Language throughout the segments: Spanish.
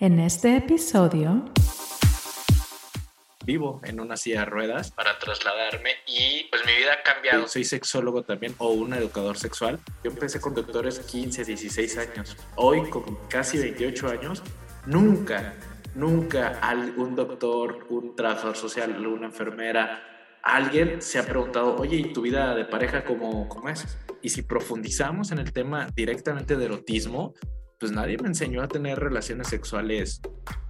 En este episodio... Vivo en una silla de ruedas para trasladarme y pues mi vida ha cambiado. Soy sexólogo también o un educador sexual. Yo empecé con doctores 15, 16 años. Hoy con casi 28 años, nunca, nunca un doctor, un trabajador social, una enfermera, alguien se ha preguntado, oye, ¿y tu vida de pareja cómo, cómo es? Y si profundizamos en el tema directamente de erotismo, pues nadie me enseñó a tener relaciones sexuales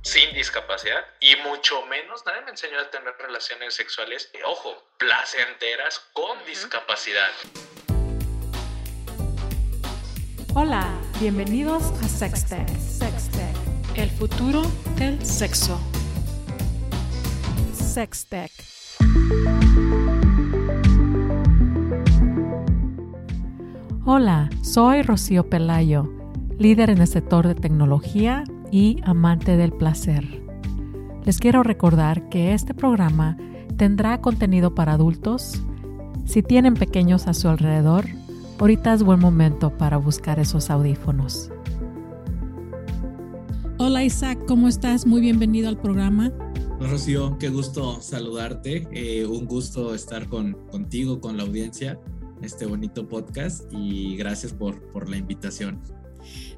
sin discapacidad y mucho menos nadie me enseñó a tener relaciones sexuales, ojo, placenteras con discapacidad. Hola, bienvenidos a Sextech. Sextech, el futuro del sexo. Sextech. Hola, soy Rocío Pelayo líder en el sector de tecnología y amante del placer. Les quiero recordar que este programa tendrá contenido para adultos. Si tienen pequeños a su alrededor, ahorita es buen momento para buscar esos audífonos. Hola Isaac, ¿cómo estás? Muy bienvenido al programa. Hola Rocío, qué gusto saludarte. Eh, un gusto estar con, contigo, con la audiencia, este bonito podcast y gracias por, por la invitación.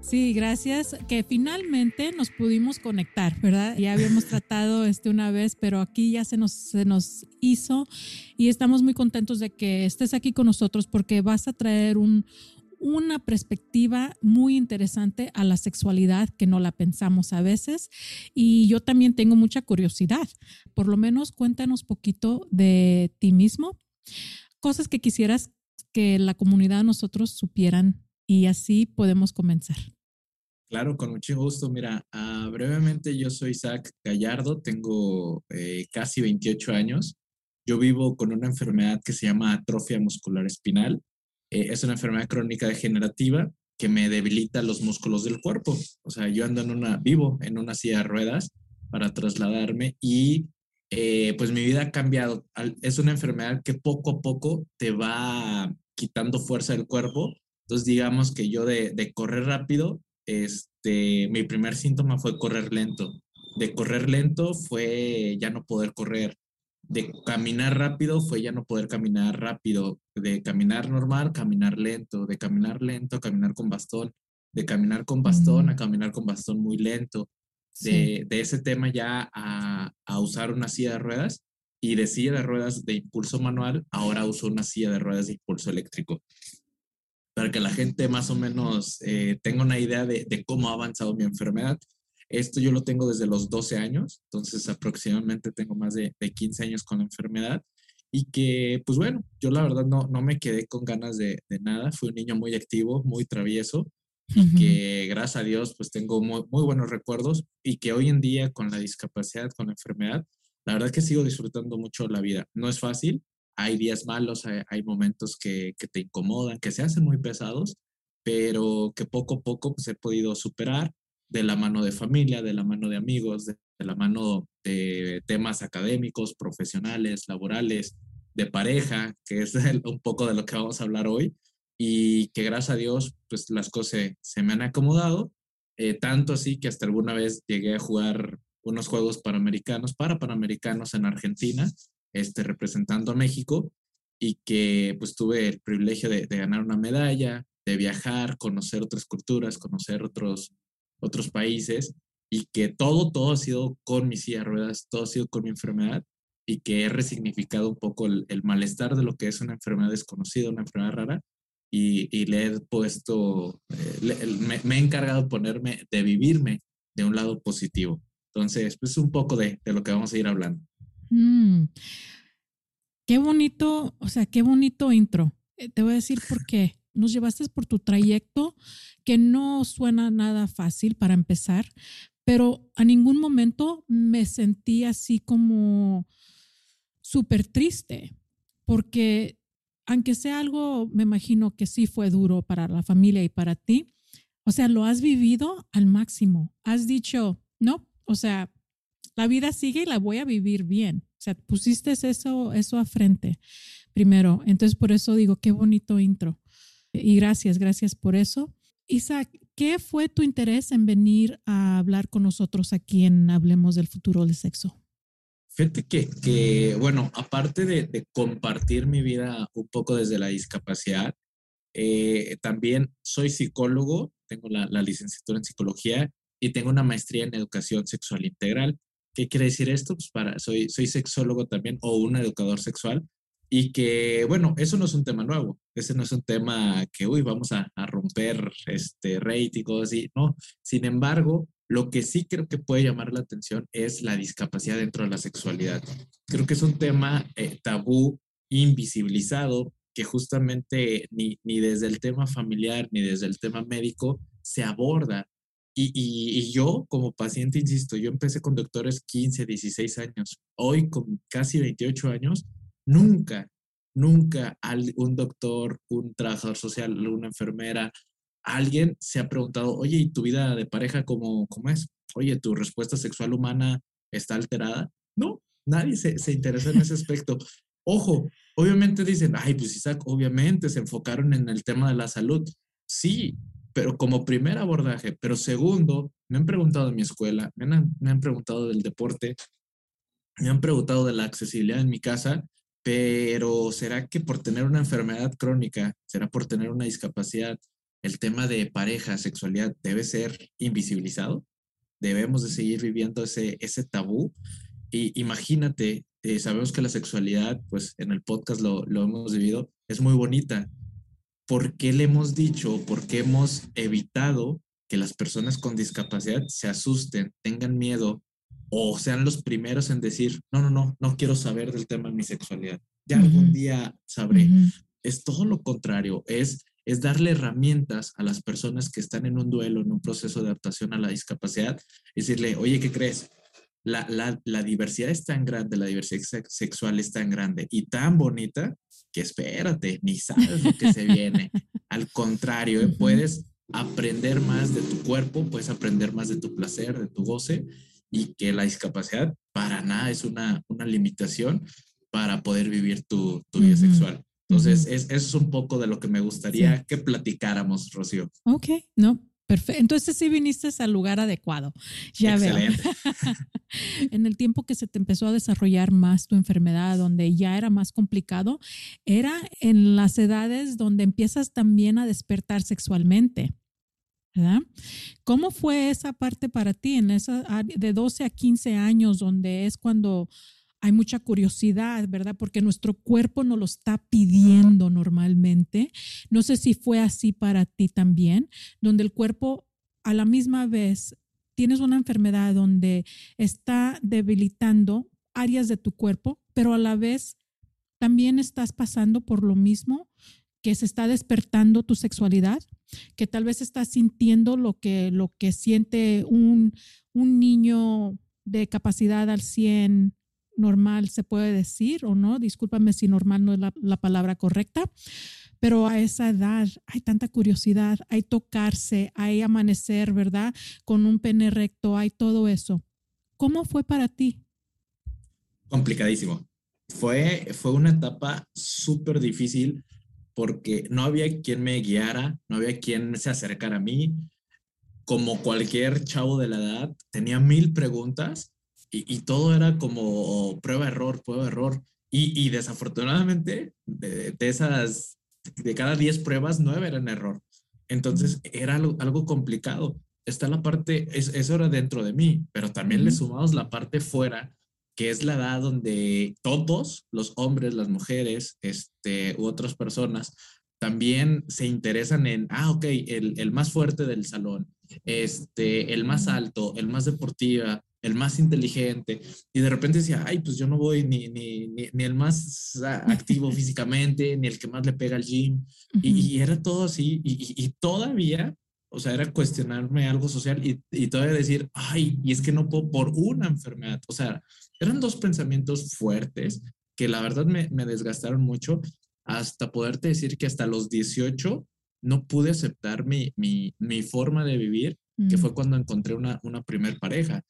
Sí, gracias. Que finalmente nos pudimos conectar, ¿verdad? Ya habíamos tratado este una vez, pero aquí ya se nos, se nos hizo y estamos muy contentos de que estés aquí con nosotros porque vas a traer un, una perspectiva muy interesante a la sexualidad que no la pensamos a veces. Y yo también tengo mucha curiosidad. Por lo menos cuéntanos poquito de ti mismo, cosas que quisieras que la comunidad nosotros supieran y así podemos comenzar. Claro, con mucho gusto. Mira, ah, brevemente yo soy Isaac Gallardo, tengo eh, casi 28 años. Yo vivo con una enfermedad que se llama atrofia muscular espinal. Eh, es una enfermedad crónica degenerativa que me debilita los músculos del cuerpo. O sea, yo ando en una, vivo en una silla de ruedas para trasladarme y eh, pues mi vida ha cambiado. Es una enfermedad que poco a poco te va quitando fuerza del cuerpo entonces, digamos que yo de, de correr rápido, este, mi primer síntoma fue correr lento. De correr lento fue ya no poder correr. De caminar rápido fue ya no poder caminar rápido. De caminar normal, caminar lento. De caminar lento, caminar con bastón. De caminar con bastón a mm. caminar con bastón muy lento. De, de ese tema ya a, a, usar una silla de ruedas y de silla de ruedas de impulso manual, ahora uso una silla de ruedas de impulso eléctrico para que la gente más o menos eh, tenga una idea de, cómo ha avanzado mi enfermedad. Esto yo lo tengo desde los 12 años, entonces aproximadamente tengo más de, 15 años con la enfermedad y que, pues bueno, yo la verdad no, no me quedé con ganas de, nada, fui un niño muy activo, muy travieso y que gracias a Dios pues tengo muy, muy buenos recuerdos y que hoy en día con la discapacidad, con la enfermedad, la verdad que sigo disfrutando mucho la vida. No es fácil, hay días malos, hay, momentos que, te incomodan, que se hacen muy pesados, pero que poco a poco pues, he podido superar de la mano de familia, de la mano de amigos, de, la mano de temas académicos, profesionales, laborales, de pareja, que es un poco de lo que vamos a hablar hoy, y que gracias a Dios, pues las cosas se, me han acomodado, eh, tanto así que hasta alguna vez llegué a jugar unos juegos panamericanos, para panamericanos en Argentina, este, representando a México y que pues tuve el privilegio de, ganar una medalla, de viajar, conocer otras culturas, conocer otros, otros países y que todo, todo ha sido con mi silla de ruedas, todo ha sido con mi enfermedad y que he resignificado un poco el, malestar de lo que es una enfermedad desconocida, una enfermedad rara y, y le he puesto, eh, me, he encargado de ponerme, de vivirme de un lado positivo. Entonces, pues un poco de, de lo que vamos a ir hablando. Mm. Qué bonito, o sea, qué bonito intro. Eh, te voy a decir por qué. Nos llevaste por tu trayecto que no suena nada fácil para empezar, pero a ningún momento me sentí así como súper triste, porque aunque sea algo, me imagino que sí fue duro para la familia y para ti, o sea, lo has vivido al máximo. Has dicho, no, o sea, la vida sigue y la voy a vivir bien. O sea, pusiste eso, eso a frente primero. Entonces, por eso digo, qué bonito intro. Y gracias, gracias por eso. Isaac, ¿qué fue tu interés en venir a hablar con nosotros aquí en Hablemos del futuro del sexo? Fíjate que, que bueno, aparte de, compartir mi vida un poco desde la discapacidad, eh, también soy psicólogo, tengo la, licenciatura en psicología y tengo una maestría en educación sexual integral. ¿Qué quiere decir esto? Pues para, soy, soy sexólogo también o un educador sexual y que, bueno, eso no es un tema nuevo, ese no es un tema que, uy, vamos a, romper este rate y cosas así, no. Sin embargo, lo que sí creo que puede llamar la atención es la discapacidad dentro de la sexualidad. Creo que es un tema eh, tabú, invisibilizado, que justamente ni, ni desde el tema familiar ni desde el tema médico se aborda. Y, y, y, yo como paciente, insisto, yo empecé con doctores 15, 16 años. Hoy con casi 28 años, Nunca, nunca un doctor, un trabajador social, una enfermera, alguien se ha preguntado, oye, ¿y tu vida de pareja cómo, cómo es? Oye, ¿tu respuesta sexual humana está alterada? No, nadie se, se interesa en ese aspecto. Ojo, obviamente dicen, ay, pues Isaac, obviamente se enfocaron en el tema de la salud. Sí, pero como primer abordaje. Pero segundo, me han preguntado de mi escuela, me han, preguntado del deporte, me han preguntado de la accesibilidad en mi casa pero ¿será que por tener una enfermedad crónica, será por tener una discapacidad, el tema de pareja, sexualidad debe ser invisibilizado? Debemos de seguir viviendo ese, ese tabú. Y imagínate, eh, sabemos que la sexualidad, pues en el podcast lo, lo hemos vivido, es muy bonita. ¿Por qué le hemos dicho, por qué hemos evitado que las personas con discapacidad se asusten, tengan miedo o sean los primeros en decir, no, no, no, no quiero saber del tema de mi sexualidad. Ya algún día sabré. Es todo lo contrario, es, es darle herramientas a las personas que están en un duelo, en un proceso de adaptación a la discapacidad, decirle, oye, ¿qué crees? La, la, la diversidad es tan grande, la diversidad sexual es tan grande y tan bonita que espérate, ni sabes lo que se viene. Al contrario, ¿eh? puedes aprender más de tu cuerpo, puedes aprender más de tu placer, de tu goce y que la discapacidad para nada es una, una limitación para poder vivir tu, tu vida sexual. Entonces, es, eso es un poco de lo que me gustaría que platicáramos, Rocío. Ok, no, Perfecto. Entonces sí viniste al lugar adecuado. Ya Excelente. veo. en el tiempo que se te empezó a desarrollar más tu enfermedad, donde ya era más complicado, era en las edades donde empiezas también a despertar sexualmente. ¿verdad? ¿Cómo fue esa parte para ti en esa de 12 a 15 años donde es cuando hay mucha curiosidad, ¿verdad? Porque nuestro cuerpo nos lo está pidiendo normalmente. No sé si fue así para ti también, donde el cuerpo a la misma vez tienes una enfermedad donde está debilitando áreas de tu cuerpo, pero a la vez también estás pasando por lo mismo que se está despertando tu sexualidad, que tal vez estás sintiendo lo que, lo que siente un, un niño de capacidad al 100 normal, se puede decir o no, discúlpame si normal no es la, la, palabra correcta, pero a esa edad hay tanta curiosidad, hay tocarse, hay amanecer, ¿verdad? Con un pene recto, hay todo eso. ¿Cómo fue para ti? Complicadísimo. Fue, fue una etapa súper difícil porque no había quien me guiara, no había quien se acercara a mí. Como cualquier chavo de la edad, tenía mil preguntas y, todo era como prueba, error, prueba, error. Y, y desafortunadamente, de, esas, de cada 10 pruebas, nueve eran error. Entonces era algo, algo complicado. Está la parte, es, eso era dentro de mí, pero también le sumamos la parte fuera que es la edad donde todos, los hombres, las mujeres, este, u otras personas, también se interesan en, ah, ok, el, el, más fuerte del salón, este, el más alto, el más deportiva, el más inteligente. Y de repente decía, ay, pues yo no voy ni, ni, ni, ni el más activo físicamente, ni el que más le pega al gym. y, y, era todo así. Y, y, todavía, o sea, era cuestionarme algo social y, y todavía decir, ay, y es que no puedo por una enfermedad. O sea, eran dos pensamientos fuertes que la verdad me, me desgastaron mucho hasta poderte decir que hasta los 18 no pude aceptar mi, mi, mi forma de vivir, que fue mm. cuando encontré una, una primer pareja.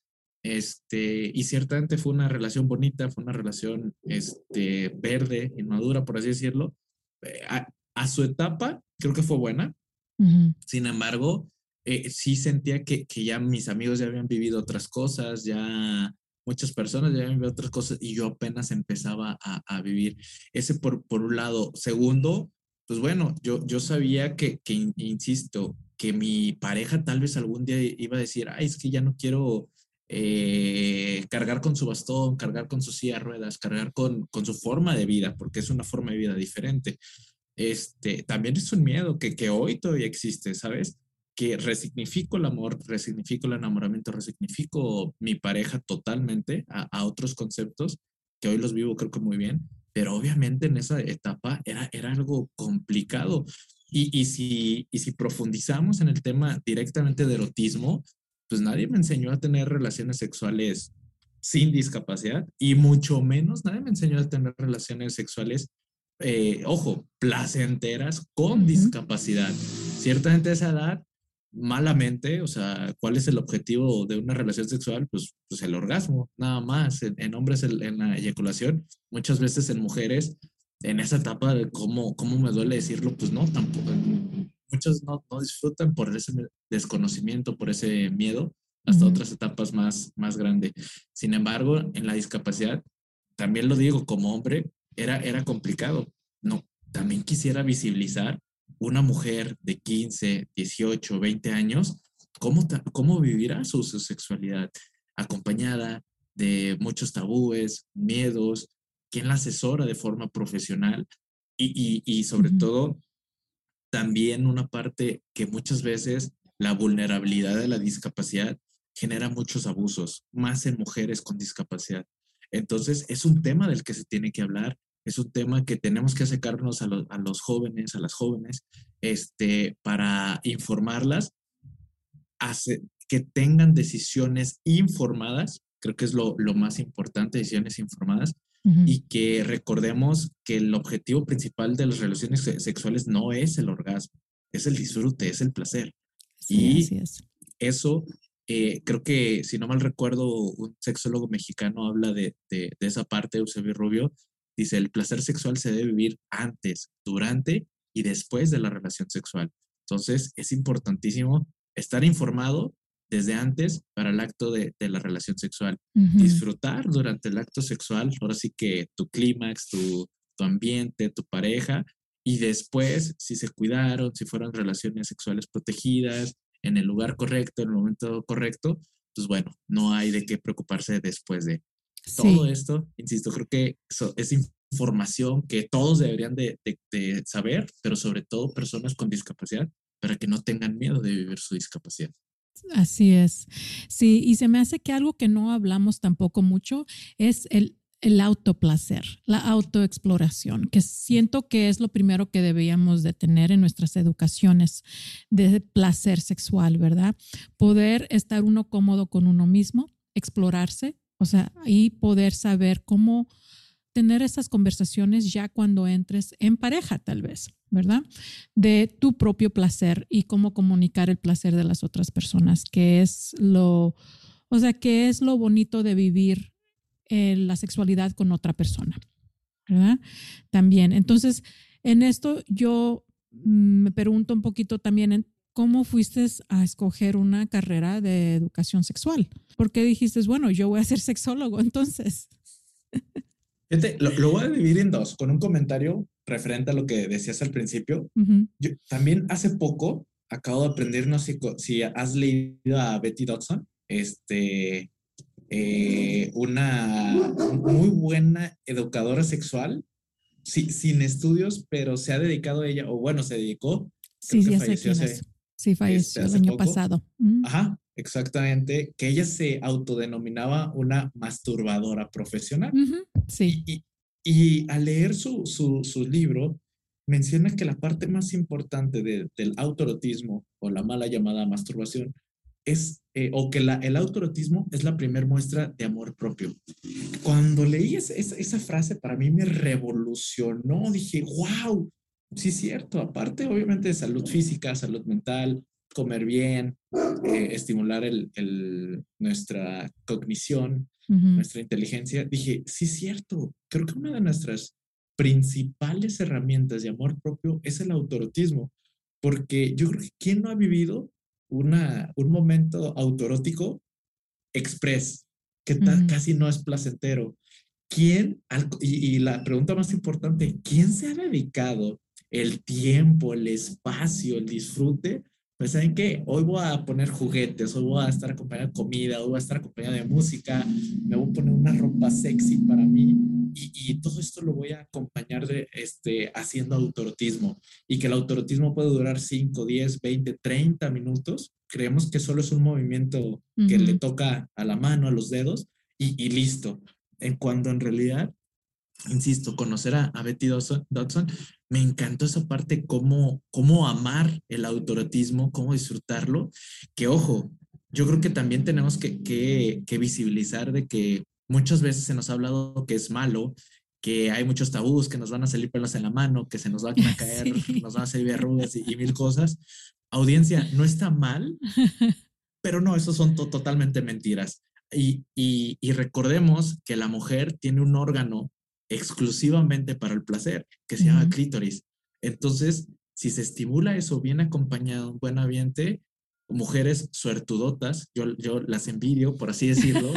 Este, y ciertamente fue una relación bonita, fue una relación este, verde, inmadura, por así decirlo. Eh, a, a su etapa, creo que fue buena. Sin embargo, eh, sí sentía que, que ya mis amigos ya habían vivido otras cosas, ya muchas personas ya habían vivido otras cosas y yo apenas empezaba a, a vivir. Ese por, por un lado. Segundo, pues bueno, yo, yo sabía que, que, insisto, que mi pareja tal vez algún día iba a decir, ay, es que ya no quiero eh, cargar con su bastón, cargar con su silla de ruedas, cargar con, con su forma de vida, porque es una forma de vida diferente. Este, también es un miedo que, que hoy todavía existe, ¿sabes? Que resignifico el amor, resignifico el enamoramiento, resignifico mi pareja totalmente a, otros conceptos que hoy los vivo creo que muy bien, pero obviamente en esa etapa era, era algo complicado. Y, y, si, y si profundizamos en el tema directamente de erotismo, pues nadie me enseñó a tener relaciones sexuales sin discapacidad y mucho menos nadie me enseñó a tener relaciones sexuales, eh, ojo, placenteras con discapacidad. Ciertamente a esa edad malamente, o sea, ¿cuál es el objetivo de una relación sexual? Pues, pues el orgasmo, nada más. En, hombres en la eyaculación, muchas veces en mujeres, en esa etapa de cómo, cómo me duele decirlo, pues no, tampoco. Muchos no, no disfrutan por ese desconocimiento, por ese miedo, hasta otras etapas más, más grandes. Sin embargo, en la discapacidad, también lo digo como hombre, era, era complicado. No, también quisiera visibilizar una mujer de 15, 18, 20 años, ¿cómo, cómo vivirá su, sexualidad? Acompañada de muchos tabúes, miedos, quién la asesora de forma profesional y, y, sobre todo también una parte que muchas veces la vulnerabilidad de la discapacidad genera muchos abusos, más en mujeres con discapacidad. Entonces, es un tema del que se tiene que hablar, es un tema que tenemos que acercarnos a, a los jóvenes, a las jóvenes, este, para informarlas, hace, que tengan decisiones informadas, creo que es lo, lo más importante, decisiones informadas, y que recordemos que el objetivo principal de las relaciones sexuales no es el orgasmo, es el disfrute, es el placer. y eso, eh, creo que, si no mal recuerdo, un sexólogo mexicano habla de, de, de esa parte, Eusebio Rubio, Dice, el placer sexual se debe vivir antes, durante y después de la relación sexual. Entonces, es importantísimo estar informado desde antes para el acto de, la relación sexual. Disfrutar durante el acto sexual, ahora sí que tu clímax, tu, tu ambiente, tu pareja, y después, si se cuidaron, si fueron relaciones sexuales protegidas, en el lugar correcto, en el momento correcto, pues bueno, no hay de qué preocuparse después de. Todo esto, insisto, creo que es información que todos deberían de, saber, pero sobre todo personas con discapacidad, para que no tengan miedo de vivir su discapacidad. Así es. Sí, y se me hace que algo que no hablamos tampoco mucho es el, el autoplacer, la autoexploración, que siento que es lo primero que deberíamos de tener en nuestras educaciones de placer sexual, ¿verdad? Poder estar uno cómodo con uno mismo, explorarse, o sea, y poder saber cómo tener esas conversaciones ya cuando entres en pareja, tal vez, ¿verdad? De tu propio placer y cómo comunicar el placer de las otras personas, que es lo, o sea, que es lo bonito de vivir eh, la sexualidad con otra persona, ¿verdad? También. Entonces, en esto yo mm, me pregunto un poquito también en ¿cómo fuiste a escoger una carrera de educación sexual? ¿Por qué dijiste, bueno, yo voy a ser sexólogo entonces? Lo, voy a dividir en dos, con un comentario referente a lo que decías al principio. yo, también hace poco acabo de aprender, no sé si has leído a Betty Dodson, este, eh, una muy buena educadora sexual, sí, sin estudios, pero se ha dedicado a ella, o bueno, se dedicó. Sí, sí, falleció hace, Sí, falleció este, el año pasado. Ajá, exactamente. Que ella se autodenominaba una masturbadora profesional. Sí. Y, y, al leer su, su, su, libro, menciona que la parte más importante de, del autorotismo o la mala llamada masturbación es, eh, o que la, el autorotismo es la primera muestra de amor propio. Cuando leí esa, esa frase, para mí me revolucionó. Dije, wow, sí es cierto, aparte obviamente de salud física, salud mental, comer bien, eh, estimular el, nuestra cognición, nuestra inteligencia, dije, sí es cierto, creo que una de nuestras principales herramientas de amor propio es el autorotismo, porque yo creo que quien no ha vivido una, un momento autorótico express, que casi no es placentero. ¿Quién, y, la pregunta más importante, ¿quién se ha dedicado el tiempo, el espacio, el disfrute pues saben que hoy voy a poner juguetes, hoy voy a estar acompañado de comida, hoy voy a estar acompañado de música, me voy a poner una ropa sexy para mí y, todo esto lo voy a acompañar de este, haciendo autorotismo y que el autorotismo puede durar 5, 10, 20, 30 minutos. Creemos que solo es un movimiento que le toca a la mano, a los dedos y, y listo. En cuando en realidad insisto, conocer a, Betty Dodson, me encantó esa parte, cómo, cómo amar el autorotismo, cómo disfrutarlo, que ojo, yo creo que también tenemos que, que, visibilizar de que muchas veces se nos ha hablado que es malo, que hay muchos tabús, que nos van a salir pelos en la mano, que se nos van a caer, nos van a salir verrugas y, mil cosas. Audiencia, no está mal, pero no, eso son totalmente mentiras. Y, y, y, recordemos que la mujer tiene un órgano exclusivamente para el placer, que se llama clítoris. Entonces, si se estimula eso bien acompañado, un buen ambiente, mujeres suertudotas, yo, yo las envidio, por así decirlo,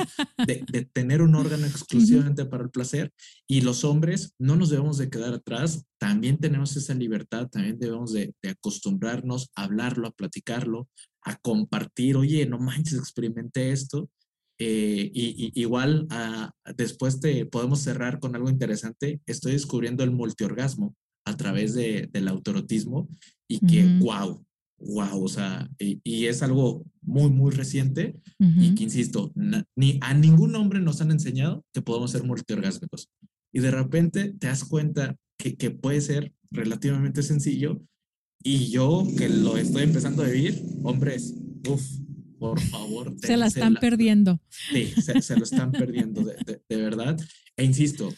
de, tener un órgano exclusivamente para el placer. Y los hombres no nos debemos de quedar atrás, también tenemos esa libertad, también debemos de, acostumbrarnos a hablarlo, a platicarlo, a compartir, oye, no manches, experimenté esto. Eh, y, igual ah, después te podemos cerrar con algo interesante. Estoy descubriendo el multiorgasmo a través de, del autorotismo y que, wow, wow, o sea, y, es algo muy, muy reciente y que, insisto, ni a ningún hombre nos han enseñado que podemos ser multiorgásmicos. Y de repente te das cuenta que, que puede ser relativamente sencillo y yo que lo estoy empezando a vivir, hombres, uff, por favor. Se la están perdiendo. Sí, se, lo están perdiendo, de, verdad. E insisto,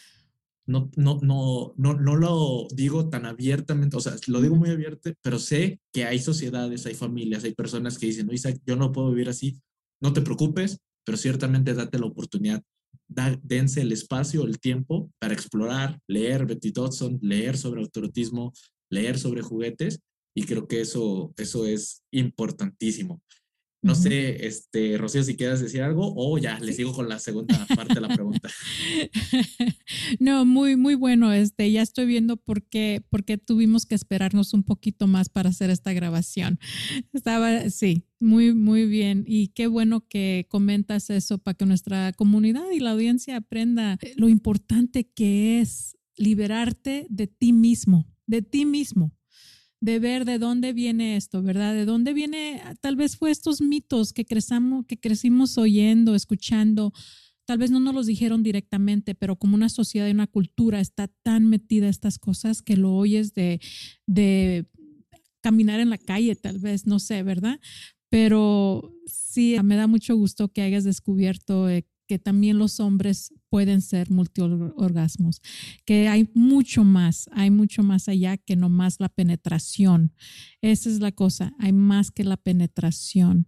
no, no, no, no, no lo digo tan abiertamente, o sea, lo digo muy abierto, pero sé que hay sociedades, hay familias, hay personas que dicen, no, Isaac, yo no puedo vivir así. No te preocupes, pero ciertamente date la oportunidad. Da, dense el espacio, el tiempo para explorar, leer Betty Dodson, leer sobre autorotismo, leer sobre juguetes, y creo que eso, eso es importantísimo. No sé, este, Rocío, si quieres decir algo o ya le sigo con la segunda parte de la pregunta. no, muy, muy bueno. Este, ya estoy viendo por qué, por qué tuvimos que esperarnos un poquito más para hacer esta grabación. Estaba, sí, muy, muy bien. Y qué bueno que comentas eso para que nuestra comunidad y la audiencia aprenda lo importante que es liberarte de ti mismo, de ti mismo de ver de dónde viene esto, ¿verdad? De dónde viene, tal vez fue estos mitos que, crecamos, que crecimos oyendo, escuchando, tal vez no nos los dijeron directamente, pero como una sociedad y una cultura está tan metida estas cosas que lo oyes de, de caminar en la calle, tal vez, no sé, ¿verdad? Pero sí, me da mucho gusto que hayas descubierto eh, que también los hombres pueden ser multiorgasmos, que hay mucho más, hay mucho más allá que no más la penetración. Esa es la cosa, hay más que la penetración.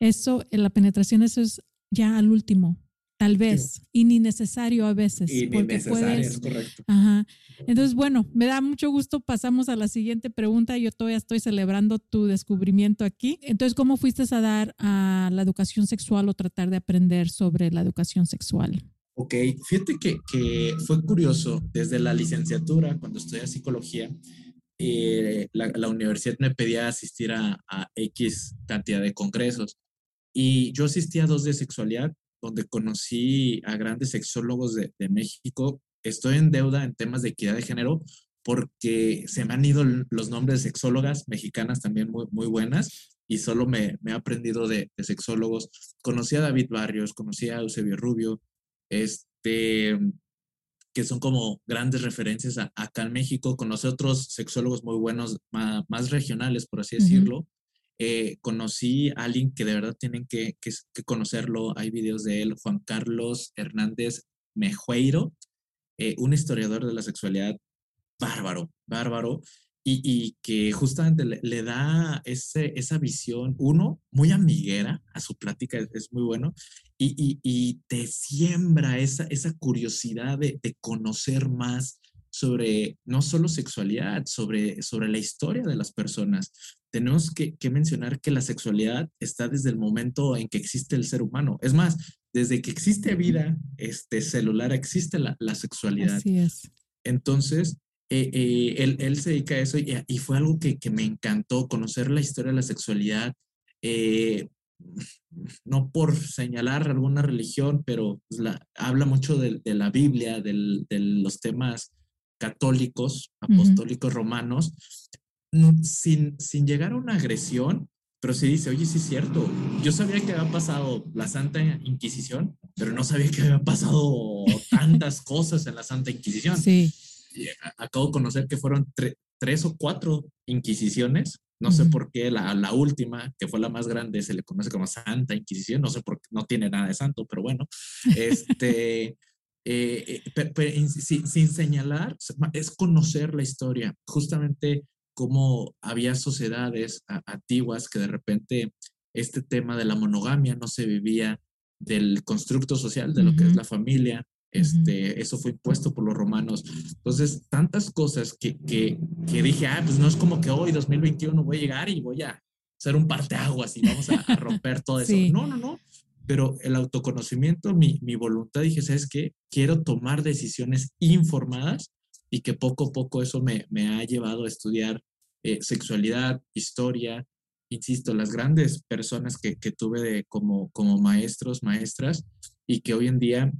Eso, la penetración, eso es ya al último, tal vez, y ni necesario a veces. Y ni necesario, es correcto. Ajá. Entonces, bueno, me da mucho gusto. Pasamos a la siguiente pregunta. Yo todavía estoy celebrando tu descubrimiento aquí. Entonces, ¿cómo fuiste a dar a la educación sexual o tratar de aprender sobre la educación sexual? Ok, fíjate que, que fue curioso. Desde la licenciatura, cuando estudié psicología, eh, la, la, universidad me pedía asistir a, a X cantidad de congresos. Y yo asistí a dos de sexualidad donde conocí a grandes sexólogos de, México. Estoy en deuda en temas de equidad de género porque se me han ido los nombres de sexólogas mexicanas también muy, muy buenas y solo me, me he aprendido de, sexólogos. Conocí a David Barrios, conocí a Eusebio Rubio, este, que son como grandes referencias acá en México. Conocí a otros sexólogos muy buenos, más, regionales, por así decirlo. Eh, conocí a alguien que de verdad tienen que, conocerlo. Hay videos de él, Juan Carlos Hernández Mejueiro, eh, un historiador de la sexualidad bárbaro, bárbaro, y, que justamente le, da ese, esa visión, uno, muy amiguera a su plática, es, muy bueno, y, te siembra esa, esa curiosidad de, de conocer más sobre no solo sexualidad, sobre, sobre la historia de las personas. Tenemos que, mencionar que la sexualidad está desde el momento en que existe el ser humano. Es más, desde que existe vida este, celular existe la, sexualidad. Así es. Entonces, eh, eh, él, él, se dedica a eso y, fue algo que, que, me encantó, conocer la historia de la sexualidad. Eh, no por señalar alguna religión, pero pues, la, habla mucho de, de la Biblia, de los temas católicos, apostólicos romanos, mm, sin, sin llegar a una agresión, pero sí dice, oye, sí es cierto, yo sabía que había pasado la Santa Inquisición, pero no sabía que había pasado tantas cosas en la Santa Inquisición. Sí. acabo de conocer que fueron tres o cuatro Inquisiciones no sé por qué la, la, última, que fue la más grande, se le conoce como Santa Inquisición. No sé por qué, no tiene nada de santo, pero bueno. Este, eh, eh, sin, señalar, es conocer la historia. Justamente cómo había sociedades antiguas que de repente este tema de la monogamia no se vivía del constructo social de lo que es la familia, este, Eso fue impuesto por los romanos. Entonces, tantas cosas que, que, que, dije, ah, pues no es como que hoy, 2021, voy a llegar y voy a ser un parteaguas y vamos a, romper todo eso. No, no, no. Pero el autoconocimiento, mi, mi voluntad, dije, ¿sabes qué? Quiero tomar decisiones informadas y que poco a poco eso me, me ha llevado a estudiar eh, sexualidad, historia, insisto, las grandes personas que, que tuve de, como, como maestros, maestras, y que hoy en día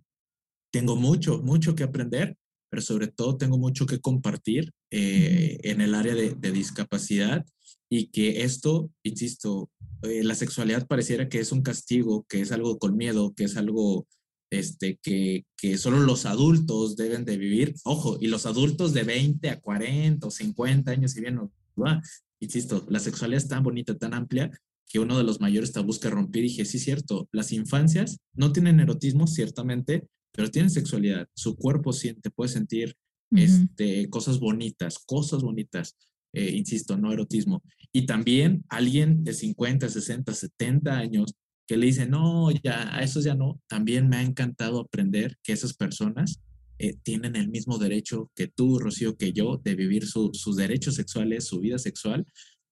tengo mucho, mucho que aprender, pero sobre todo tengo mucho que compartir eh, en el área de, discapacidad y que esto, insisto, eh, la sexualidad pareciera que es un castigo, que es algo con miedo, que es algo este, que, que solo los adultos deben de vivir. Ojo, y los adultos de 20 a 40 o 50 años, si bien no va, insisto, la sexualidad es tan bonita, tan amplia, que uno de los mayores tabús que rompí, dije, sí, cierto, las infancias no tienen erotismo, ciertamente, pero tienen sexualidad, su cuerpo siente, puede sentir este, cosas bonitas, cosas bonitas, eh, insisto, no erotismo. Y también alguien de 50, 60, 70 años que le dice, no, ya, a eso ya no, también me ha encantado aprender que esas personas eh, tienen el mismo derecho que tú, Rocío, que yo, de vivir sus derechos sexuales, su vida sexual,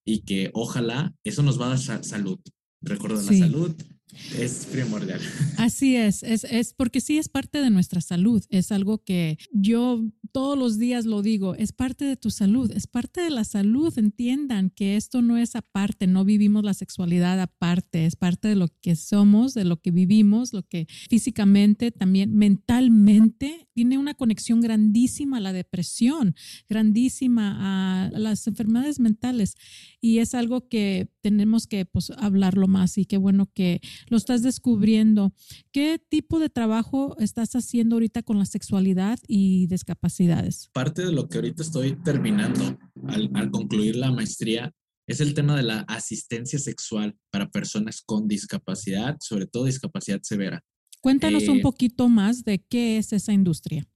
y que ojalá eso nos va a dar salud. Recuerda la salud, es primordial. Así es, es, es porque sí es parte de nuestra salud, es algo que yo todos los días lo digo, es parte de tu salud, es parte de la salud, entiendan que esto no es aparte, no vivimos la sexualidad aparte, es parte de lo que somos, de lo que vivimos, lo que físicamente, también mentalmente, tiene una conexión grandísima a la depresión, grandísima a las enfermedades mentales y es algo que tenemos que pues, hablarlo más y qué bueno que lo estás descubriendo. ¿Qué tipo de trabajo estás haciendo ahorita con la sexualidad y discapacidades? Parte de lo que ahorita estoy terminando al, concluir la maestría es el tema de la asistencia sexual para personas con discapacidad, sobre todo discapacidad severa. Cuéntanos un eh, poquito más de qué es esa industria.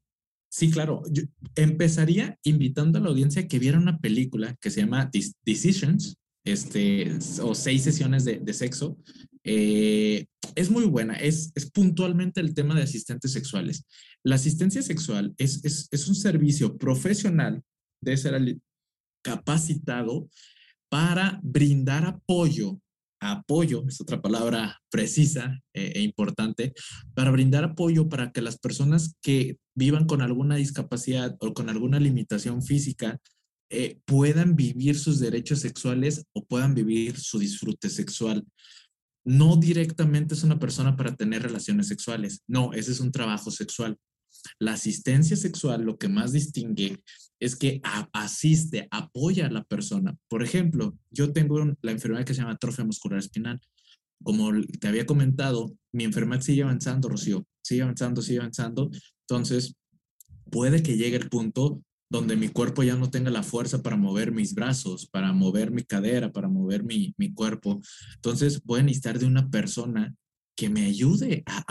Sí, claro. Yo empezaría invitando a la audiencia que viera una película que se llama Decisions, este, o seis sesiones de, sexo. Eh, es muy buena, es, es, puntualmente el tema de asistentes sexuales. La asistencia sexual es, es, es un servicio profesional de ser capacitado para brindar apoyo apoyo, es otra palabra precisa eh, e importante, para brindar apoyo para que las personas que vivan con alguna discapacidad o con alguna limitación física eh, puedan vivir sus derechos sexuales o puedan vivir su disfrute sexual. No directamente es una persona para tener relaciones sexuales, no, ese es un trabajo sexual. La asistencia sexual lo que más distingue es que asiste, apoya a la persona. Por ejemplo, yo tengo la enfermedad que se llama atrofia muscular espinal. Como te había comentado, mi enfermedad sigue avanzando, Rocío, sigue avanzando, sigue avanzando. Entonces, puede que llegue el punto donde mi cuerpo ya no tenga la fuerza para mover mis brazos, para mover mi cadera, para mover mi, mi cuerpo. Entonces, voy a necesitar de una persona que me ayude a,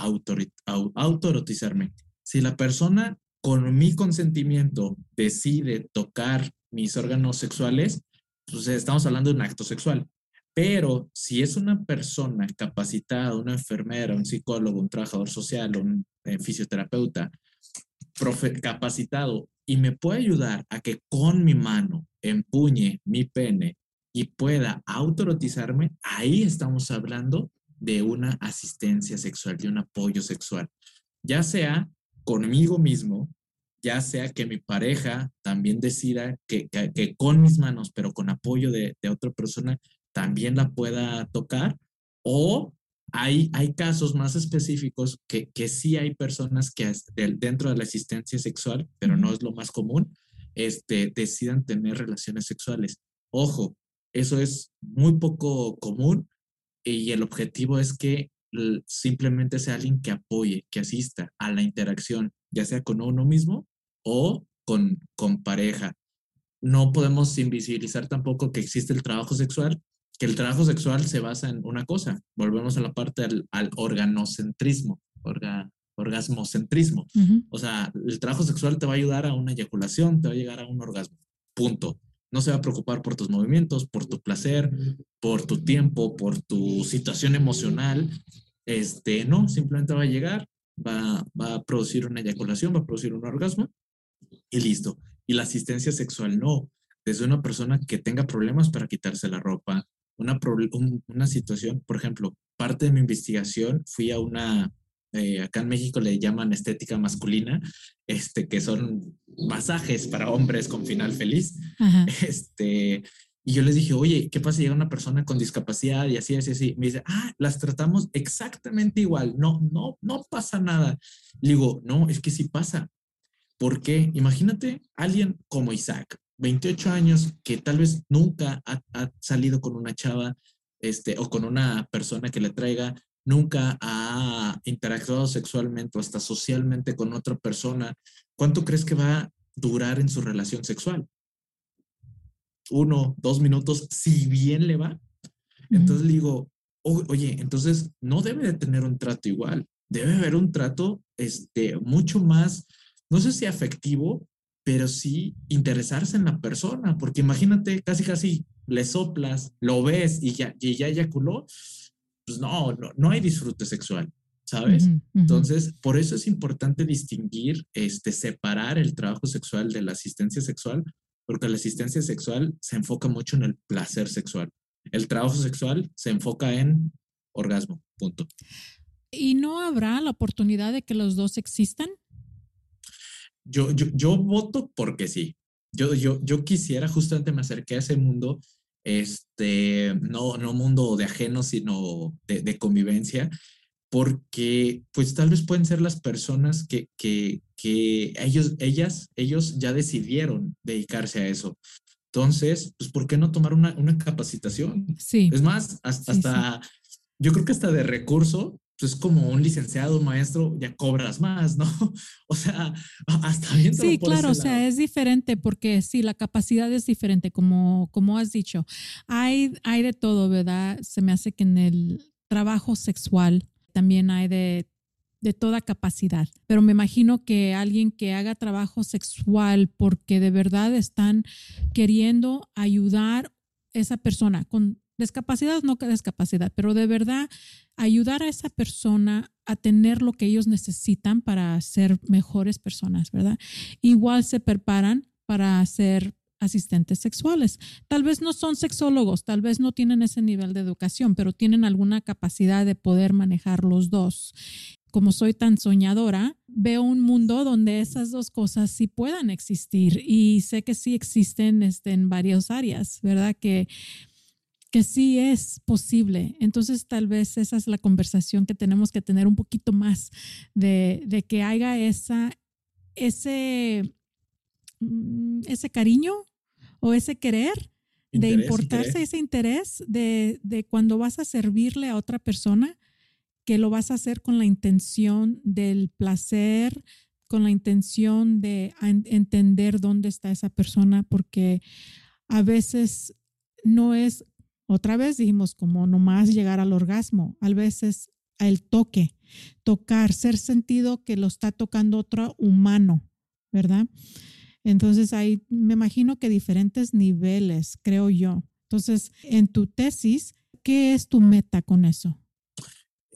autorotizarme. Si la persona con mi consentimiento decide tocar mis órganos sexuales, pues estamos hablando de un acto sexual. Pero si es una persona capacitada, una enfermera, un psicólogo, un trabajador social, un eh, fisioterapeuta capacitado y me puede ayudar a que con mi mano empuñe mi pene y pueda autorotizarme, ahí estamos hablando de una asistencia sexual, de un apoyo sexual, ya sea conmigo mismo, ya sea que mi pareja también decida que, que, con mis manos, pero con apoyo de, de, otra persona, también la pueda tocar, o hay, hay casos más específicos que, que sí hay personas que dentro de la asistencia sexual, pero no es lo más común, este, decidan tener relaciones sexuales. Ojo, eso es muy poco común y el objetivo es que simplemente sea alguien que apoye, que asista a la interacción, ya sea con uno mismo o con, con pareja. No podemos invisibilizar tampoco que existe el trabajo sexual, que el trabajo sexual se basa en una cosa. Volvemos a la parte al, al organocentrismo, orga, orgasmocentrismo. O sea, el trabajo sexual te va a ayudar a una eyaculación, te va a llegar a un orgasmo. Punto. No se va a preocupar por tus movimientos, por tu placer, por tu tiempo, por tu situación emocional. Este, no, simplemente va a llegar, va, va a producir una eyaculación, va a producir un orgasmo y listo. Y la asistencia sexual no. Desde una persona que tenga problemas para quitarse la ropa, una, una situación, por ejemplo, parte de mi investigación fui a una eh, acá en México le llaman estética masculina, este, que son masajes para hombres con final feliz. Este, y yo les dije, oye, ¿qué pasa si llega una persona con discapacidad y así, así, así? Me dice, ah, las tratamos exactamente igual. No, no, no pasa nada. Le digo, no, es que sí pasa. ¿Por qué? Imagínate alguien como Isaac, 28 años, que tal vez nunca ha, ha, salido con una chava este, o con una persona que le traiga nunca ha interactuado sexualmente o hasta socialmente con otra persona, ¿cuánto crees que va a durar en su relación sexual? Uno, dos minutos, si bien le va. Entonces le digo, oye, entonces no debe de tener un trato igual, debe haber un trato este, mucho más, no sé si afectivo, pero sí interesarse en la persona, porque imagínate, casi casi le soplas, lo ves y ya, y ya eyaculó, pues no, no, no hay disfrute sexual, ¿sabes? Entonces, por eso es importante distinguir, este, separar el trabajo sexual de la asistencia sexual, porque la asistencia sexual se enfoca mucho en el placer sexual. El trabajo sexual se enfoca en orgasmo, punto. ¿Y no habrá la oportunidad de que los dos existan? Yo, yo, yo voto porque sí. Yo, yo, yo quisiera, justamente me acerqué a ese mundo este, no, no mundo de ajeno, sino de, convivencia, porque pues tal vez pueden ser las personas que, que, que ellos, ellas, ellos ya decidieron dedicarse a eso. Entonces, pues, ¿por qué no tomar una, una capacitación? Sí. Es más, hasta, yo creo que hasta de recurso, pues como un licenciado, un maestro, ya cobras más, ¿no? O sea, hasta bien. Sí, claro, o sea, es diferente porque sí, la capacidad es diferente, como, como has dicho. Hay, hay de todo, ¿verdad? Se me hace que en el trabajo sexual también hay de, de toda capacidad, pero me imagino que alguien que haga trabajo sexual porque de verdad están queriendo ayudar a esa persona con discapacidad, no que discapacidad, pero de verdad ayudar a esa persona a tener lo que ellos necesitan para ser mejores personas, ¿verdad? Igual se preparan para ser asistentes sexuales. Tal vez no son sexólogos, tal vez no tienen ese nivel de educación, pero tienen alguna capacidad de poder manejar los dos. Como soy tan soñadora, veo un mundo donde esas dos cosas sí puedan existir y sé que sí existen este, en varias áreas, ¿verdad? Que que sí es posible. Entonces, tal vez esa es la conversación que tenemos que tener un poquito más de, que haya esa, ese, mm, ese cariño o ese querer de importarse ese interés de, de cuando vas a servirle a otra persona, que lo vas a hacer con la intención del placer, con la intención de entender dónde está esa persona, porque a veces no es otra vez dijimos como nomás llegar al orgasmo, a veces el toque, tocar, ser sentido que lo está tocando otro humano, ¿verdad? Entonces hay, me imagino que diferentes niveles, creo yo. Entonces, en tu tesis, ¿qué es tu meta con eso?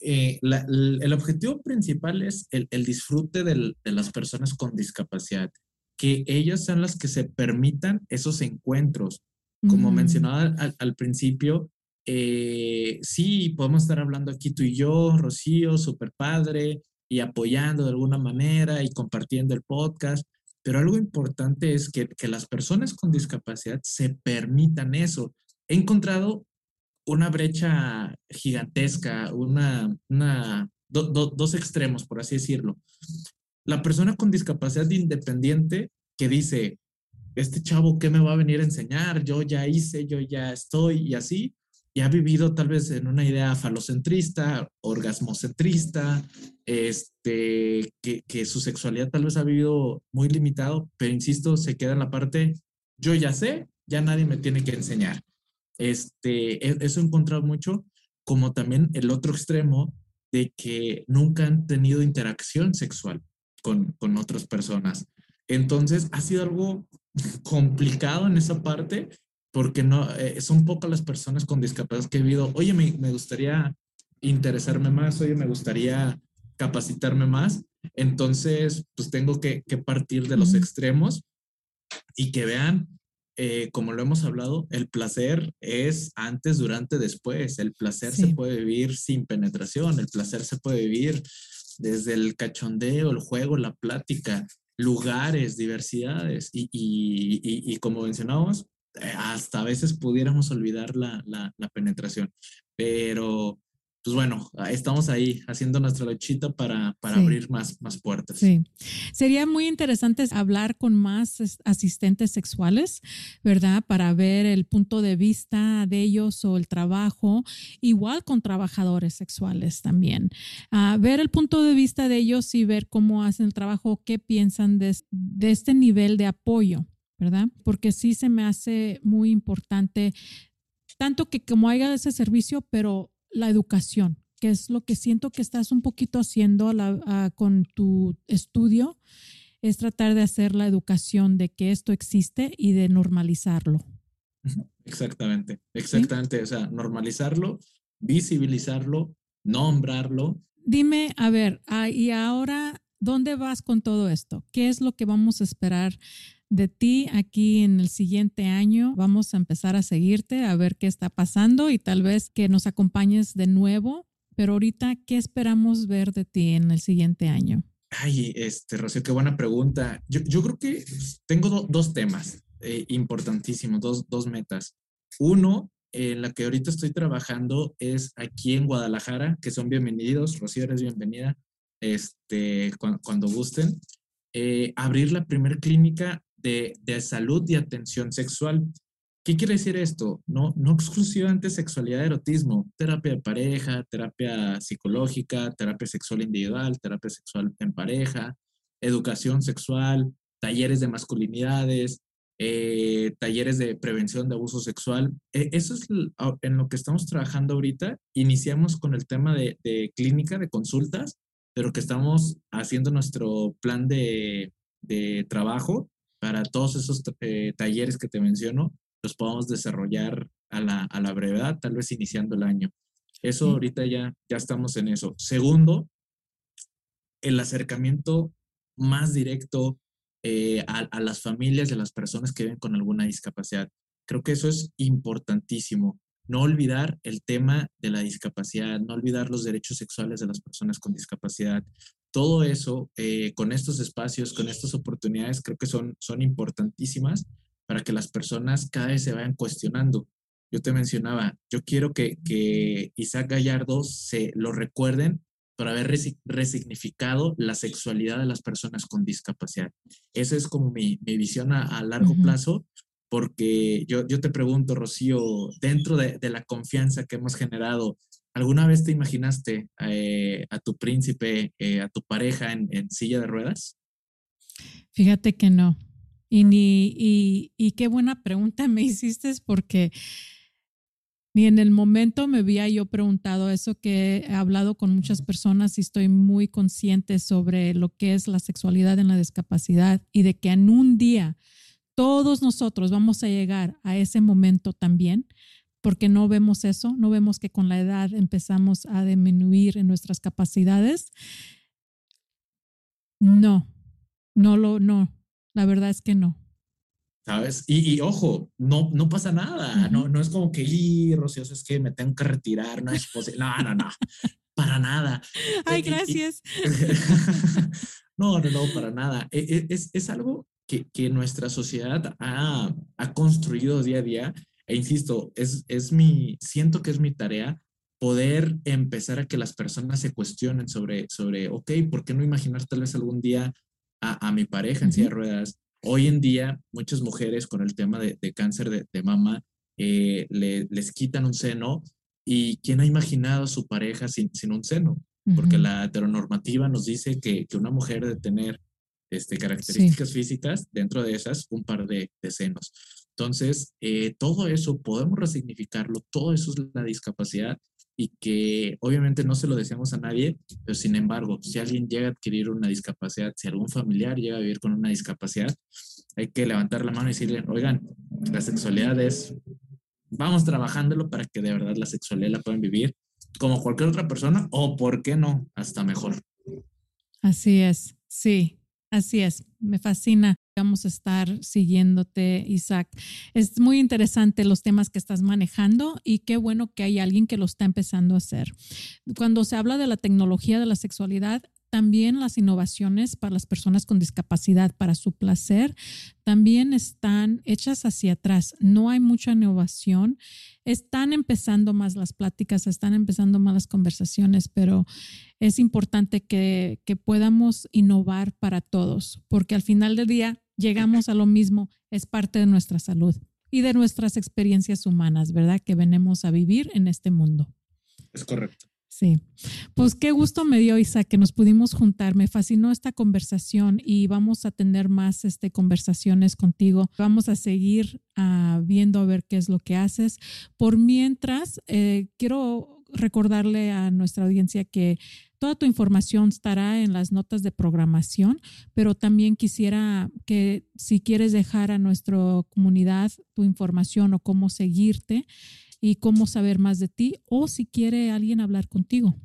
Eh, el, objetivo principal es el, disfrute de las personas con discapacidad, que ellas sean las que se permitan esos encuentros, como mencionaba al, principio, eh, sí, podemos estar hablando aquí tú y yo, Rocío, super padre, y apoyando de alguna manera y compartiendo el podcast, pero algo importante es que, que las personas con discapacidad se permitan eso. He encontrado una brecha gigantesca, una, una, dos extremos, por así decirlo. La persona con discapacidad independiente que dice, este chavo, ¿qué me va a venir a enseñar? Yo ya hice, yo ya estoy y así. Y ha vivido tal vez en una idea falocentrista, orgasmocentrista, este, que, que su sexualidad tal vez ha vivido muy limitado, pero insisto, se queda en la parte, yo ya sé, ya nadie me tiene que enseñar. Este, e, eso he encontrado mucho, como también el otro extremo de que nunca han tenido interacción sexual con, con otras personas. Entonces, ha sido algo complicado en esa parte porque no, eh, son pocas las personas con discapacidad que he vivido, oye, me, me gustaría interesarme más, oye, me gustaría capacitarme más. Entonces, pues tengo que, que partir de los extremos y que vean, eh, como lo hemos hablado, el placer es antes, durante, después. El placer se puede vivir sin penetración, el placer se puede vivir desde el cachondeo, el juego, la plática, lugares, diversidades. Y, y, y, como mencionábamos, eh, hasta a veces pudiéramos olvidar la, la, penetración. Pero, pues bueno, estamos ahí haciendo nuestra luchita para, para abrir más, más puertas. Sí. Sería muy interesante hablar con más asistentes sexuales, ¿verdad? Para ver el punto de vista de ellos o el trabajo, igual con trabajadores sexuales también. Uh, ver el punto de vista de ellos y ver cómo hacen el trabajo, qué piensan de, de este nivel de apoyo. ¿verdad? Porque sí se me hace muy importante, tanto que como haya ese servicio, pero la educación, que es lo que siento que estás un poquito haciendo con tu estudio, es tratar de hacer la educación de que esto existe y de normalizarlo. Exactamente, exactamente, o sea, normalizarlo, visibilizarlo, nombrarlo. Dime, a ver, ah, y ahora, ¿dónde vas con todo esto? ¿Qué es lo que vamos a esperar de ti aquí en el siguiente año. Vamos a empezar a seguirte, a ver qué está pasando y tal vez que nos acompañes de nuevo. Pero ahorita, ¿qué esperamos ver de ti en el siguiente año? Ay, este, Rocío, qué buena pregunta. Yo, yo creo que tengo dos temas eh, importantísimos, dos, dos metas. Uno, en la que ahorita estoy trabajando es aquí en Guadalajara, que son bienvenidos. Rocío, eres bienvenida este, cuando, gusten. Eh, abrir la primer clínica de, salud y atención sexual. ¿Qué quiere decir esto? No, no exclusivamente sexualidad erotismo, terapia de pareja, terapia psicológica, terapia sexual individual, terapia sexual en pareja, educación sexual, talleres de masculinidades, eh, talleres de prevención de abuso sexual. E, eso es en lo que estamos trabajando ahorita. Iniciamos con el tema de, de clínica, de consultas, pero que estamos haciendo nuestro plan de, de trabajo para todos esos eh, talleres que te menciono, los podamos desarrollar a la, a la brevedad, tal vez iniciando el año. Eso ahorita ya, ya estamos en eso. Segundo, el acercamiento más directo eh, a, a, las familias y a las personas que viven con alguna discapacidad. Creo que eso es importantísimo. No olvidar el tema de la discapacidad, no olvidar los derechos sexuales de las personas con discapacidad, todo eso, eh, con estos espacios, con estas oportunidades, creo que son, son importantísimas para que las personas cada vez se vayan cuestionando. Yo te mencionaba, yo quiero que, que Isaac Gallardo se lo recuerden por haber resignificado la sexualidad de las personas con discapacidad. Esa es como mi, mi visión a, largo plazo, porque yo, yo te pregunto, Rocío, dentro de, de, la confianza que hemos generado ¿Alguna vez te imaginaste eh, a tu príncipe, eh, a tu pareja en, silla de ruedas? Fíjate que no. Y, ni, y, qué buena pregunta me hiciste porque ni en el momento me había yo preguntado eso que he hablado con muchas personas y estoy muy consciente sobre lo que es la sexualidad en la discapacidad y de que en un día todos nosotros vamos a llegar a ese momento también porque no vemos eso, no vemos que con la edad empezamos a disminuir en nuestras capacidades. No, no lo, no, la verdad es que no. ¿sabes? Y, ojo, no, no pasa nada, no, no es como que, y Rocío, es que me tengo que retirar, no es posible, no, no, no, para nada. Ay, gracias. no, no, no, para nada. E, e, es, es algo que, que, nuestra sociedad ha, ha, construido día a día, e insisto, es, es mi, siento que es mi tarea poder empezar a que las personas se cuestionen sobre, sobre ok, ¿por qué no imaginar tal vez algún día a, a mi pareja en silla de ruedas? Hoy en día, muchas mujeres con el tema de, de cáncer de, de mama eh, le, les quitan un seno y ¿quién ha imaginado a su pareja sin, sin un seno? Porque la heteronormativa nos dice que, que, una mujer debe tener este, características físicas, dentro de esas, un par de, de senos. Entonces, eh, todo eso podemos resignificarlo, todo eso es la discapacidad y que obviamente no se lo deseamos a nadie, pero sin embargo, si alguien llega a adquirir una discapacidad, si algún familiar llega a vivir con una discapacidad, hay que levantar la mano y decirle, oigan, la sexualidad es, vamos trabajándolo para que de verdad la sexualidad la puedan vivir como cualquier otra persona o, ¿por qué no?, hasta mejor. Así es, sí, así es, me fascina vamos a estar siguiéndote, Isaac. Es muy interesante los temas que estás manejando y qué bueno que hay alguien que lo está empezando a hacer. Cuando se habla de la tecnología de la sexualidad, también las innovaciones para las personas con discapacidad, para su placer, también están hechas hacia atrás. No hay mucha innovación. Están empezando más las pláticas, están empezando más las conversaciones, pero es importante que, que podamos innovar para todos, porque al final del día llegamos a lo mismo, es parte de nuestra salud y de nuestras experiencias humanas, ¿verdad? Que venimos a vivir en este mundo. Es correcto. Sí, pues qué gusto me dio Isaac que nos pudimos juntar. Me fascinó esta conversación y vamos a tener más este, conversaciones contigo. Vamos a seguir uh, viendo a ver qué es lo que haces. Por mientras, eh, quiero recordarle a nuestra audiencia que toda tu información estará en las notas de programación, pero también quisiera que si quieres dejar a nuestra comunidad tu información o cómo seguirte, y cómo saber más de ti o si quiere alguien hablar contigo.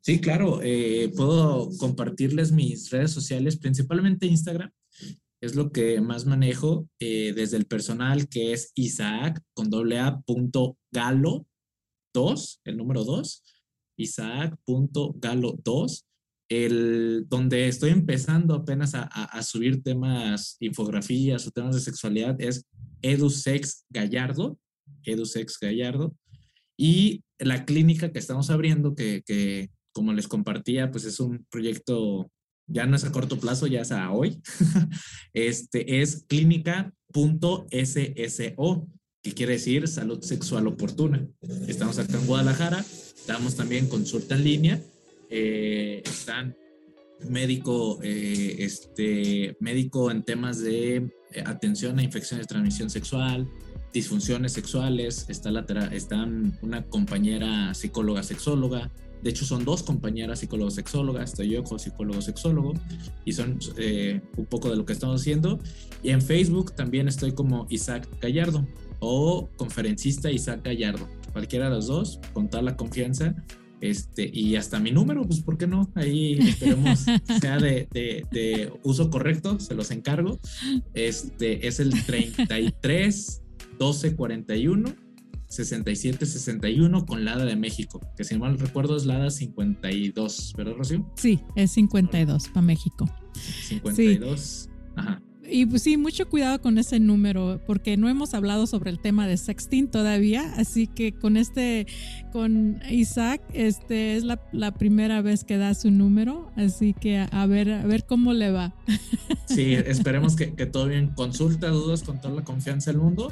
Sí, claro, eh, puedo compartirles mis redes sociales, principalmente Instagram, es lo que más manejo eh, desde el personal que es Isaac con doble A punto galo 2, el número 2, Isaac punto galo 2, el, donde estoy empezando apenas a subir temas, infografías o temas de sexualidad es EduSex Gallardo, EduSex Gallardo. Y la clínica que estamos abriendo, que, que, como les compartía, pues es un proyecto, ya no es a corto plazo, ya es a hoy, este es clínica.sso, que quiere decir salud sexual oportuna. Estamos acá en Guadalajara, damos también consulta en línea, eh, están médico, eh, este, médico en temas de eh, atención a infecciones de transmisión sexual, disfunciones sexuales, está, la, está una compañera psicóloga sexóloga, de hecho son dos compañeras psicólogas sexólogas, estoy yo como psicólogo sexólogo y son eh, un poco de lo que estamos haciendo. Y en Facebook también estoy como Isaac Gallardo o conferencista Isaac Gallardo, cualquiera de los dos, con toda la confianza. Este, y hasta mi número, pues, ¿por qué no? Ahí esperemos sea de, de, de uso correcto, se los encargo. Este es el 33 1241 6761 con Lada de México, que si mal recuerdo es Lada 52, ¿verdad, Rocío? Sí, es 52 para México. 52. Ajá. Y pues sí, mucho cuidado con ese número, porque no hemos hablado sobre el tema de sexting todavía, así que con este, con Isaac, este es la, la primera vez que da su número, así que a, ver, a ver cómo le va. Sí, esperemos que, que, todo bien. Consulta dudas con toda la confianza del mundo.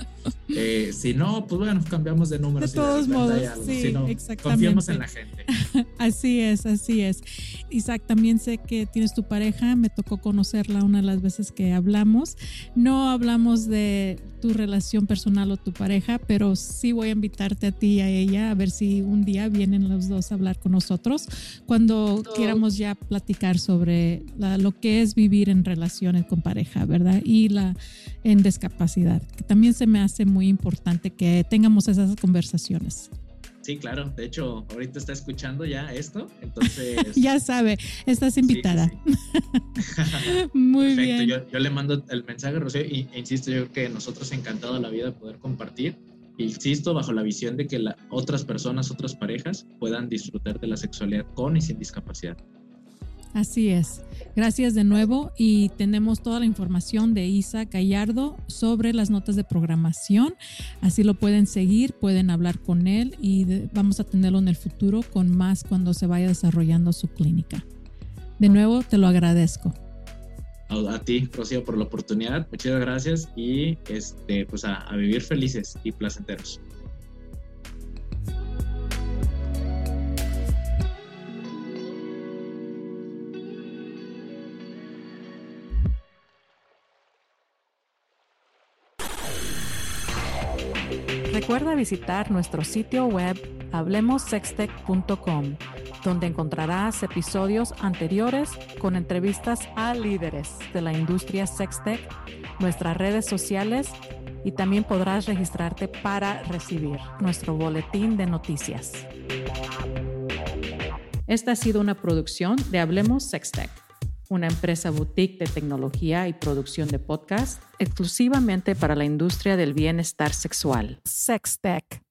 Eh, si no, pues bueno, cambiamos de número. De todos modos, sí, si no, exactamente. Confiemos en la gente. Así es, así es. Isaac, también sé que tienes tu pareja, me tocó conocerla una de las veces que hablamos. No hablamos de tu relación personal o tu pareja, pero sí voy a invitarte a ti y a ella a ver si un día vienen los dos a hablar con nosotros cuando quieramos ya platicar sobre la, lo que es vivir en relaciones con pareja, ¿verdad? Y la en discapacidad, que también se me hace muy importante que tengamos esas conversaciones. Sí, claro. De hecho, ahorita está escuchando ya esto, entonces. ya sabe, estás invitada. Muy bien. Yo, yo, le mando el mensaje, Rocío, y, e insisto, yo creo que nosotros encantado la vida de poder compartir. Insisto, bajo la visión de que la, otras personas, otras parejas puedan disfrutar de la sexualidad con y sin discapacidad. Así es. Gracias de nuevo y tenemos toda la información de Isa Gallardo sobre las notas de programación. Así lo pueden seguir, pueden hablar con él y vamos a tenerlo en el futuro con más cuando se vaya desarrollando su clínica. De nuevo, te lo agradezco. A, ti, Rocío, por la oportunidad. Muchas gracias y este, pues a vivir felices y placenteros. Visitar nuestro sitio web hablemosextech.com, donde encontrarás episodios anteriores con entrevistas a líderes de la industria sextech, nuestras redes sociales y también podrás registrarte para recibir nuestro boletín de noticias. Esta ha sido una producción de Hablemos Sextech una empresa boutique de tecnología y producción de podcast exclusivamente para la industria del bienestar sexual. Sextech.